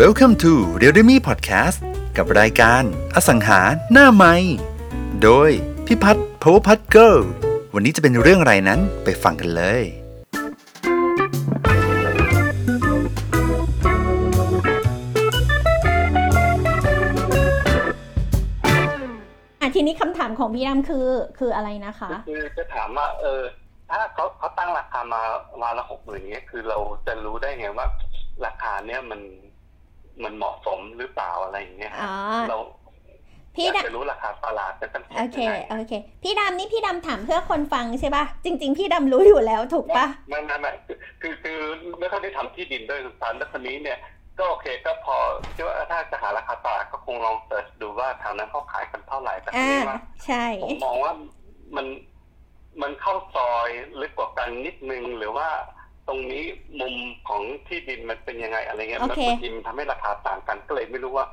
Welcome to r e a l m e Podcast กับรายการอสังหาหน้าไม้โดยพิพัฒน์พาวพัฒเกิลวันนี้จะเป็นเรื่องอะไรนั้นไปฟังกันเลยอะทีนี้คำถามของพี่ดำคือคืออะไรนะคะ คือจะถามว่าเออ ถ้าเขาเขาตั้งราคามามาละหกหมื่นเงี้ยคือเราจะรู้ได้ไงว่า ราคาเนี้ยมัน มันเหมาะสมหรือเปล่าอะไรอย่างเงี้ยอ๋อ เราพี่อยากดำจะรู้ราคาตลาดจะตั้งโอเค ยังไงโอเค พี่ดำนี่พี่ดำถามเพื่อคนฟังใช่ปะจริง ๆ พี่ดำรู้อยู่แล้วถูกปะไม่ไม่ไม่คือคือคือไม่ค่อยได้ทำที่ดินด้วยสุพรรณแล้วคนนี้เนี่ย ก็โอเคก็พอคิดว่าถ้าจะหาราคาตลาดก็คงลองเสิร์ชดูว่าแถวนั้นเขาขายกันเท่าไหร่แต่ทีอ่า นี้ว่า ใช่ ผมมองว่ามันมันเข้าซอยลึกกว่ากันนิดนึงหรือว่า ตรงนี้มุมของที่ดินมันเป็นยังไงอะไรเงี้ยโอมันเค บางทีมันทำให้ราคาต่างกันก็เลยไม่รู้ว่า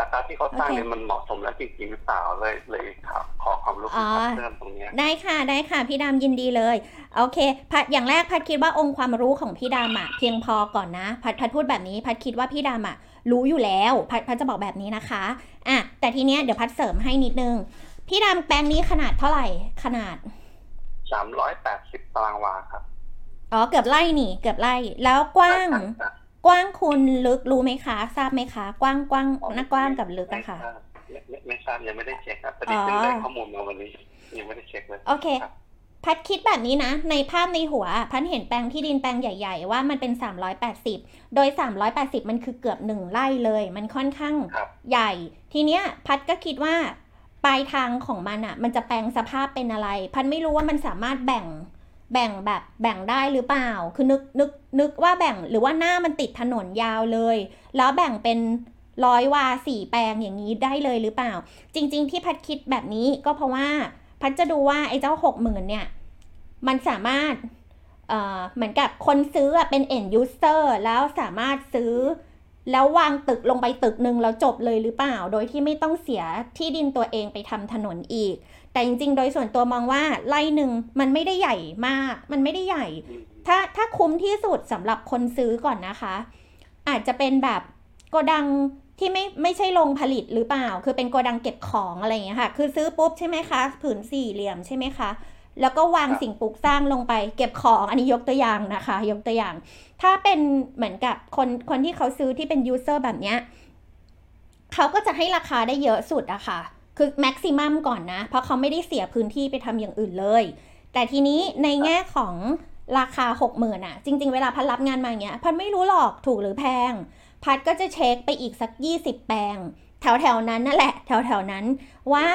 ราคาที่เขาตั้งเนี่ยมันเหมาะสมแล้วจริงๆหรือเปล่าเลยเลยขอขอความรู้เพิ่มตรงเนี้ยได้ค่ะได้ค่ะพี่ดำยินดีเลยโอเคพัดอย่างแรกพัดคิดว่าองค์ความรู้ของพี่ดำอะเพียงพอก่อนนะพัดพัดพูดแบบนี้ พัดคิดว่าพี่ดำอะรู้อยู่แล้วพัดพัดจะบอกแบบนี้นะคะอะแต่ทีเนี้ยเดี๋ยวพัดเสริมให้นิดนึง พี่ดำแปลงนี้ขนาดเท่าไหร่ขนาด สามร้อยแปดสิบตารางวาครับ อ๋อเกือบไล่นี่ เกือบไล่ แล้วกว้าง กว้างคุณลึกรู้ไหมคะ ทราบไหมคะ กว้างกว้างหน้ากว้างกับลึกอะค่ะไม่ไม่ไม่ทราบยังไม่ได้เช็คครับพอดีเพิ่งได้ข้อมูลมาวันนี้ยังไม่ได้เช็คเลยโอเคครับพัดคิดแบบนี้นะ ในภาพในหัว พัดเห็นแปลงที่ดินแปลงใหญ่ ๆ ว่ามันเป็น 380 โดย 380 มันคือเกือบหนึ่งไร่เลย มันค่อนข้างครับใหญ่ ทีเนี้ยพัดก็คิดว่าปลายทางของมันอะมันจะแปลงสภาพเป็นอะไร พัดไม่รู้ว่ามันสามารถแบ่ง แบ่งแบบแบ่งได้หรือเปล่า คือนึกนึกนึกว่าแบ่งหรือว่าหน้ามันติดถนนยาวเลย แล้วแบ่งเป็นร้อยวาสี่แปลงอย่างนี้ได้เลยหรือเปล่า จริง ๆ ที่พัดคิดแบบนี้ก็เพราะว่าพัดจะดูว่าไอ้เจ้าหกหมื่นเนี่ย มันสามารถเอ่อเหมือนกับคนซื้อเป็น end user แล้วสามารถซื้อ แล้ววางตึกลงไปตึกหนึ่งแล้วจบเลยหรือเปล่า โดยที่ไม่ต้องเสียที่ดินตัวเองไปทำถนนอีก แต่จริงๆ โดยส่วนตัวมองว่าไร่หนึ่งมันไม่ได้ใหญ่มาก มันไม่ได้ใหญ่ ถ้าถ้าคุ้มที่สุดสำหรับคนซื้อก่อนนะคะ อาจจะเป็นแบบโกดังที่ไม่ไม่ใช่โรงผลิตหรือเปล่า คือเป็นโกดังเก็บของอะไรอย่างเงี้ยค่ะ คือซื้อปุ๊บใช่ไหมคะ ผืนสี่เหลี่ยมใช่ไหมคะ แล้วก็วางครับสิ่งปลูกสร้างลงไป เก็บของอันนี้ยกตัวอย่างนะคะ ยกตัวอย่าง ถ้าเป็นเหมือนกับคนคนที่เขาซื้อที่เป็นยูเซอร์แบบเนี้ยเขาก็จะให้ราคาได้เยอะสุดอะค่ะ คือแม็กซิมัมก่อนนะ เพราะเขาไม่ได้เสียพื้นที่ไปทำอย่างอื่นเลย แต่ทีนี้ในแง่ของราคาหกหมื่นอะจริง ๆ เวลาพัดรับงานมาอย่างเงี้ย พัดไม่รู้หรอกถูกหรือแพง พัดก็จะเช็คไปอีกสักยี่สิบแปลง แถวๆนั้นนั่นแหละ แถวๆนั้นว่า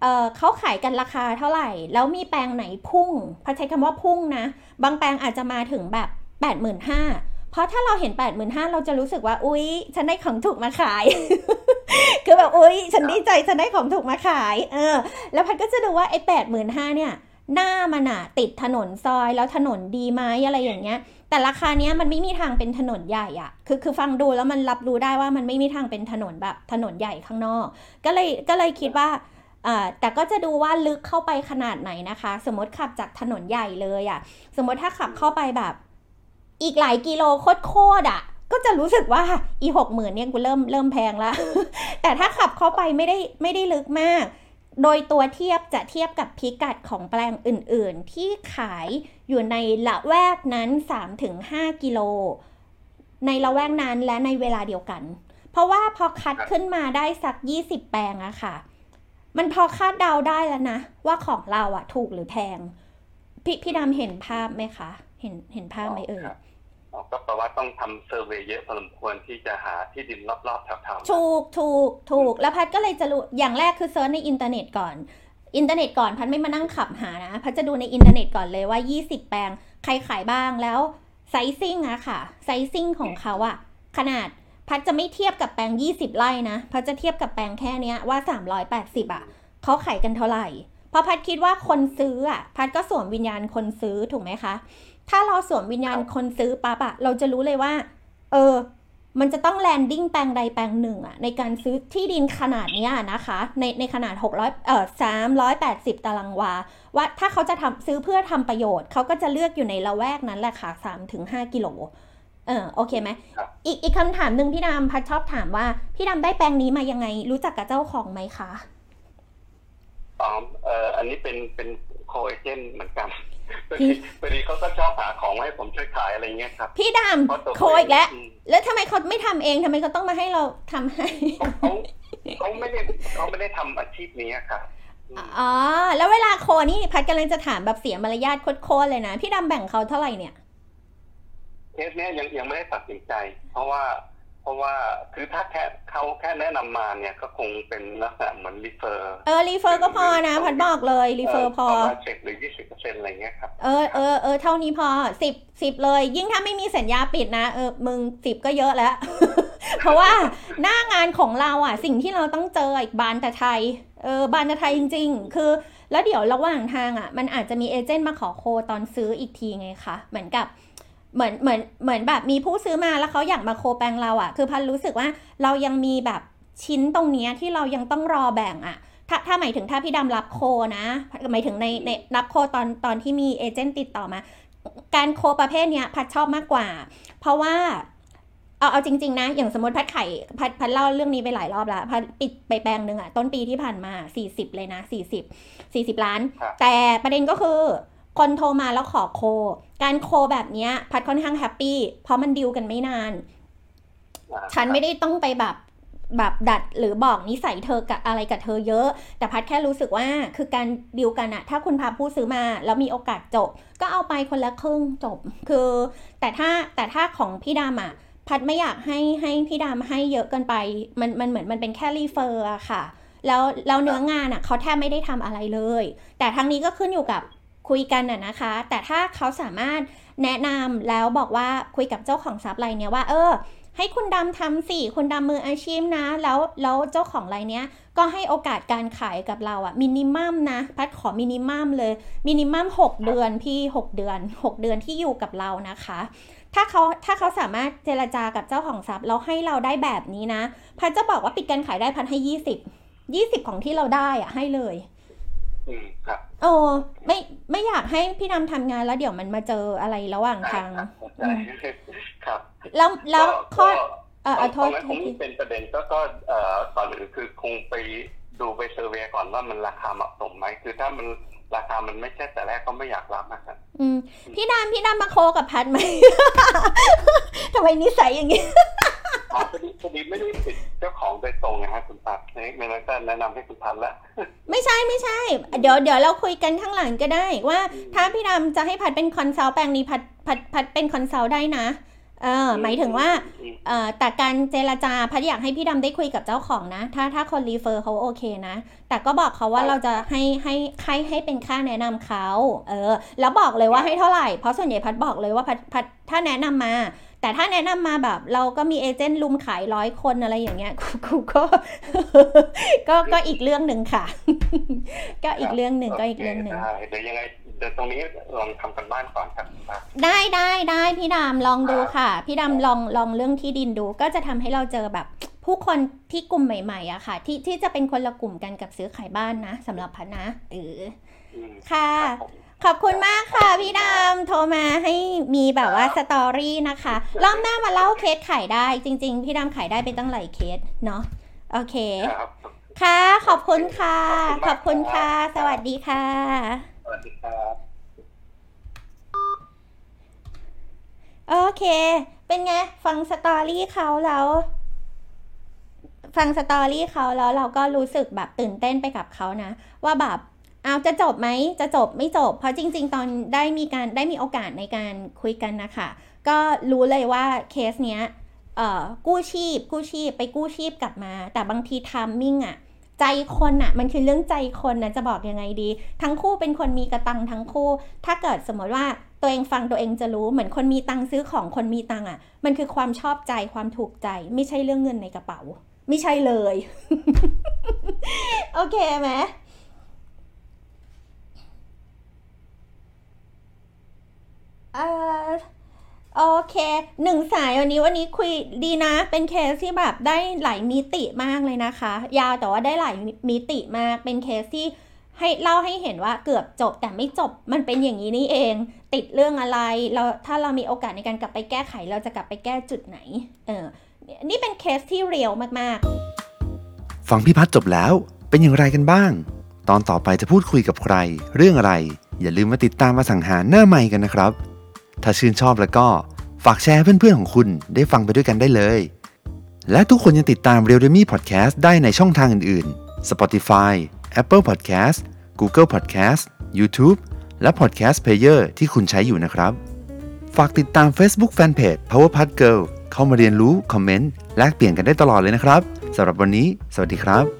เเขาขายกันราคาเท่าไหร่ แล้วมีแปลงไหนพุ่งพัดใช้คำว่าพุ่งนะ บางแปลงอาจจะมาถึงแบบแปดหมื่นห้าเพราะถ้าเราเห็นแปดหมื่นห้าเราจะรู้สึกว่า อุ๊ย ฉันได้ของถูกมาขาย คือแบบ อุ๊ย ฉันดีใจฉันได้ของถูกมาขาย เออ แล้วพัดก็จะดูว่าไอ้แปดหมื่นห้าเนี่ยหน้ามันอะติดถนนซอยแล้วถนนดีไหมอะไรอย่างเงี้ย แต่ราคาเนี้ยมันไม่มีทางเป็นถนนใหญ่อะคือคือฟังดูแล้วมันรับรู้ได้ว่ามันไม่มีทางเป็นถนนแบบถนนใหญ่ข้างนอก ก็เลยก็เลยคิดว่า แต่ก็จะดูว่าลึกเข้าไปขนาดไหนนะคะ สมมติขับจากถนนใหญ่เลยอะสมมติถ้าขับเข้าไปแบบ อีกหลายกิโลโคตรๆอะก็จะรู้สึกว่าอีหกหมื่นเนี่ยกูเริ่มเริ่มแพงละแต่ถ้าขับเข้าไปไม่ได้ไม่ได้ลึกมาก โดยตัวเทียบจะเทียบกับพิกัดของแปลงอื่น ๆ ที่ขายอยู่ในละแวกนั้น 3-5 กิโล ในละแวกนั้นและในเวลาเดียวกัน เพราะว่าพอคัดขึ้นมาได้สัก 20 แปลงอะค่ะ มันพอคาดเดาได้แล้วนะ ว่าของเราอะถูกหรือแพง พี่พี่ดำเห็นภาพไหมคะ เห็นเห็นภาพไหมเอ่ยครับอ๋อก็แปลว่าต้องทำ survey เยอะพอสมควรที่จะหาที่ดินรอบๆแถวๆถูกถูกถูกแล้วพัดก็เลยจะรู้อย่างแรกคือ search ในอินเทอร์เน็ตก่อน อินเทอร์เน็ตก่อนพัดไม่มานั่งขับหานะพัดจะดูในอินเทอร์เน็ตก่อนเลยว่า 20 แปลงใครขายบ้างแล้วไซซิ่งอะค่ะไซซิ่งของเขาอะขนาด พัดจะไม่เทียบกับแปลง 20 ไร่นะ พัดจะเทียบกับแปลงแค่เนี้ยว่า 380อะเขาขายกันเท่าไหร่ เพราะพัดคิดว่าคนซื้ออะพัดก็สวมวิญญาณคนซื้อถูกไหมคะ ถ้าเราสวมวิญญาณคนซื้อปั๊บอะเราจะรู้เลยว่า เออ มันจะต้องแลนดิ้งแปลงใดแปลงหนึ่งอะในการซื้อที่ดินขนาดเนี้ยนะคะ ในในขนาด 600 เอ่อ 380 ตารางวา ว่าถ้าเขาจะทำซื้อเพื่อทำประโยชน์ เขาก็จะเลือกอยู่ในละแวกนั้นแหละค่ะ3ถึง5กิโลเออโอเคไหม อีกอีกคำถามหนึ่งพี่ดำพัดชอบถามว่า พี่ดำได้แปลงนี้มายังไง รู้จักกับเจ้าของไหมคะอ๋อเอ่ออันนี้เป็นเป็นโคเอเจนต์เหมือนกันพอพี่ดีพอดีเขาก็ชอบหาของมาให้ผมช่วยขายอะไรเงี้ยครับ พี่ดเพราะตัวำโคอีกแล้วอืมแล้วทำไมเขาไม่ทำเองทำไมเขาต้องมาให้เราทำให้เขาเขาไม่ได้เขาไม่ได้ทำอาชีพนี้ครับอืมอ๋อแล้วเวลา co นี่พัดกำลังจะถามแบบเสียมารยาทโคตรๆเลยนะ พี่ดำแบ่งเขาเท่าไหร่เนี่ย เคสเนี้ยยังยังไม่ได้ตัดสินใจ เพราะว่าเพราะว่าคือถ้าแค่เขาแค่แนะนำมาเนี่ยก็คงเป็นลักษณะเหมือน refer เออ refer ก็พอนะพัดบอกเลย refer พอ ประมาณสิบหรือยี่สิบเปอร์เซ็นต์อะไรเงี้ยครับเออเออเออเท่านี้พอสิบสิบเลย ยิ่งถ้าไม่มีสัญญาปิดนะเออมึงสิบก็เยอะแล้ว เพราะว่าหน้างานของเราอะ สิ่งที่เราต้องเจออีกบานแต่ไทยเออบานแต่ไทยจริง ๆ คือ แล้วเดี๋ยวระหว่างทางอะ มันอาจจะมีเอเจนต์มาขอโคตอนซื้ออีกทีไงคะเหมือนกับ เหมือนเหมือนเหมือนแบบมีผู้ซื้อมาแล้วเขาอยากมาโคแปลงเราอะ คือพันรู้สึกว่าเรายังมีแบบชิ้นตรงเนี้ยที่เรายังต้องรอแบ่งอะถ้าถ้าหมายถึงถ้าพี่ดำรับโคนะหมายถึงในในรับโคตอนตอนที่มีเอเจนต์ติดต่อมา การ co ประเภทเนี้ยพัดชอบมากกว่า เพราะว่าเอาเอาจริง ๆ นะ อย่างสมมติพัดไข่พัดพัดเล่าเรื่องนี้ไปหลายรอบแล้วพัดปิดไปแปลงหนึ่งอะต้นปีที่ผ่านมา 40 เลยนะ 40 40 ล้านครับแต่ประเด็นก็คือ คนโทรมาแล้วขอ co การ co แบบเนี้ยพัดค่อนข้าง happy เพราะมันดิวกันไม่นานอ่าฉันไม่ได้ต้องไปแบบแบบดัดหรือบอกนิสัยเธอกับอะไรกับเธอเยอะ แต่พัดแค่รู้สึกว่าคือการดีลกันอะถ้าคุณพาผู้ซื้อมาแล้วมีโอกาสจบ ก็เอาไปคนละครึ่งจบ คือ แต่ถ้าแต่ถ้าของพี่ดำอะพัดไม่อยากให้ให้พี่ดำให้เยอะเกินไป มันมันเหมือนมันเป็นแค่รีเฟอร์อะค่ะ แล้วแล้วเนื้องานอะเขาแทบไม่ได้ทำอะไรเลย แต่ทั้งนี้ก็ขึ้นอยู่กับ คุยกันอะนะคะ แต่ถ้าเขาสามารถแนะนำแล้วบอกว่าคุยกับเจ้าของซับไลน์เนี้ยว่า เออ ให้คุณดำทำสิคุณดำมืออาชีพนะ แล้วแล้วเจ้าของรายเนี้ย ก็ให้โอกาสการขายกับเราอะมินิมัมนะพัดขอมินิมัมเลยมินิมัม6 เดือนพี่ 6 เดือน 6 เดือนที่อยู่กับเรานะคะ ถ้าเขาถ้าเขาสามารถเจรจากับเจ้าของทรัพย์แล้วให้เราได้แบบนี้นะ พัดจะบอกว่าปิดการขายได้พัดให้ 20 20 ของที่เราได้อะให้เลย อืมครับโอ้ไม่ไม่อยากให้พี่ดำทำงานแล้วเดี๋ยวมันมาเจออะไรระหว่างทางครับเข้าใจครับแล้วแล้วก็ข้อก็เออตเอรองโทตรษงนั้นคงทีเป็นประเด็นก็ก็เอ่อก่อนอื่นคือคงไปดูไป survey ก่อนว่ามันราคาเหมาะสมไหมคือถ้ามันราคามันไม่ใช่แต่แรกก็ไม่อยากรับนะครับอืมพี่ดำพี่ดำมา co กับพัดไหมทำไมนิสัยอย่างนี้ อ๋อพอดีพอดีไม่ได้ติดเจ้าของโดยตรงนะฮะคุณพัดไม่งั้นก็แนะนำให้คุณพัดละไม่ใช่ไม่ใช่ เดี๋ยวเดี๋ยวเราคุยกันข้างหลังก็ได้ว่าอืมถ้าพี่ดำจะให้พัดเป็น consult แปลงนี้พัดพัดพัดเป็น consult ได้นะเออหมายถึงว่าอืมเอ่อแต่การเจรจาพัดอยากให้พี่ดำได้คุยกับเจ้าของนะ ถ้าถ้าคน refer เขาโอเคนะ แต่ก็บอกเขาว่าเราจะให้ให้ให้ให้เป็นค่าแนะนำเขาเออ แล้วบอกเลยว่าให้เท่าไหร่ เพราะส่วนใหญ่พัดบอกเลยว่าพัดพัดถ้าแนะนำมา แต่ถ้าแนะนำมาแบบเราก็มี agent รุมขายร้อยคนอะไรอย่างเงี้ยกูกูก็ก็ก็อีกเรื่องหนึ่งค่ะ ก็อีกเรื่องหนึ่งก็อีกเรื่องหนึ่งได้เดี๋ยวยังไงเดี๋ยวตรงนี้ลองทำกันบ้านก่อนครับคุณพัดได้ได้ได้พี่ดำลองดูค่ะ พี่ดำลองลองเรื่องที่ดินดู ก็จะทำให้เราเจอแบบผู้คนที่กลุ่มใหม่ๆอะค่ะ ที่ที่จะเป็นคนละกลุ่มกันกับซื้อขายบ้านนะสำหรับพันนะเอออืมค่ะครับผม ขอบคุณมากค่ะพี่ดำโทรมาให้มีแบบว่าสตอรี่นะคะรอบหน้ามาเล่าเคสขายได้จริง ๆ พี่ดำขายได้ไปตั้งหลายเคสเนาะโอเค ครับ ค่ะ ขอบคุณค่ะ ขขออบบคุคุณณค่ะมากครับสวัสดีค่ะ สวัสดีครับ โอเค เป็นไง ฟังสตอรี่เขาแล้ว ฟังสตอรี่เขาแล้วเราก็รู้สึกแบบตื่นเต้นไปกับเขานะ ว่าแบบ เอาจะจบไหมจะจบไม่จบ เพราะจริง ๆ ตอนได้มีการได้มีโอกาสในการคุยกันนะคะ ก็รู้เลยว่าเคสเนี้ยกู้ชีพ กู้ชีพ ไปกู้ชีพกลับมา แต่บางทีทามมิ่งอะใจคนอะมันคือเรื่องใจคนนะจะบอกยังไงดี ทั้งคู่เป็นคนมีกระตังทั้งคู่ ถ้าเกิดสมมติว่าตัวเองฟังตัวเองจะรู้เหมือนคนมีตังซื้อของคนมีตังอะมันคือความชอบใจความถูกใจ ไม่ใช่เรื่องเงินในกระเป๋า ไม่ใช่เลย โอเคไหม เออโอเคหนึ่งสายวันนี้วันนี้คุยดีนะ เป็นเคสที่แบบได้หลายมิติมากเลยนะคะ ยาวแต่ว่าได้หลายมิติมากเป็นเคสที่ให้เล่าให้เห็นว่าเกือบจบแต่ไม่จบมันเป็นอย่างนี้นี่เอง ติดเรื่องอะไรเราถ้าเรามีโอกาสในการกลับไปแก้ไข เราจะกลับไปแก้จุดไหนเออนี่เป็นเคสที่ real มากๆ ฟังพี่พัดจบแล้วเป็นอย่างไรกันบ้าง ตอนต่อไปจะพูดคุยกับใคร เรื่องอะไร อย่าลืมมาติดตามมาสังหารหน้าใหม่กันนะครับ ถ้าชื่นชอบแล้วก็ฝากแชร์เพื่อนๆของคุณได้ฟังไปด้วยกันได้เลย และทุกคนยังติดตาม r e a l m e Podcast ได้ในช่องทางอื่นๆ Spotify Apple Podcast Google Podcast YouTube และ Podcast Player ที่คุณใช้อยู่นะครับ ฝากติดตาม Facebook Fanpage Power Pad Girl เข้ามาเรียนรู้ คอมเมนต์ แลกเปลี่ยนกันได้ตลอดเลยนะครับสำหรับวันนี้ สวัสดีครับ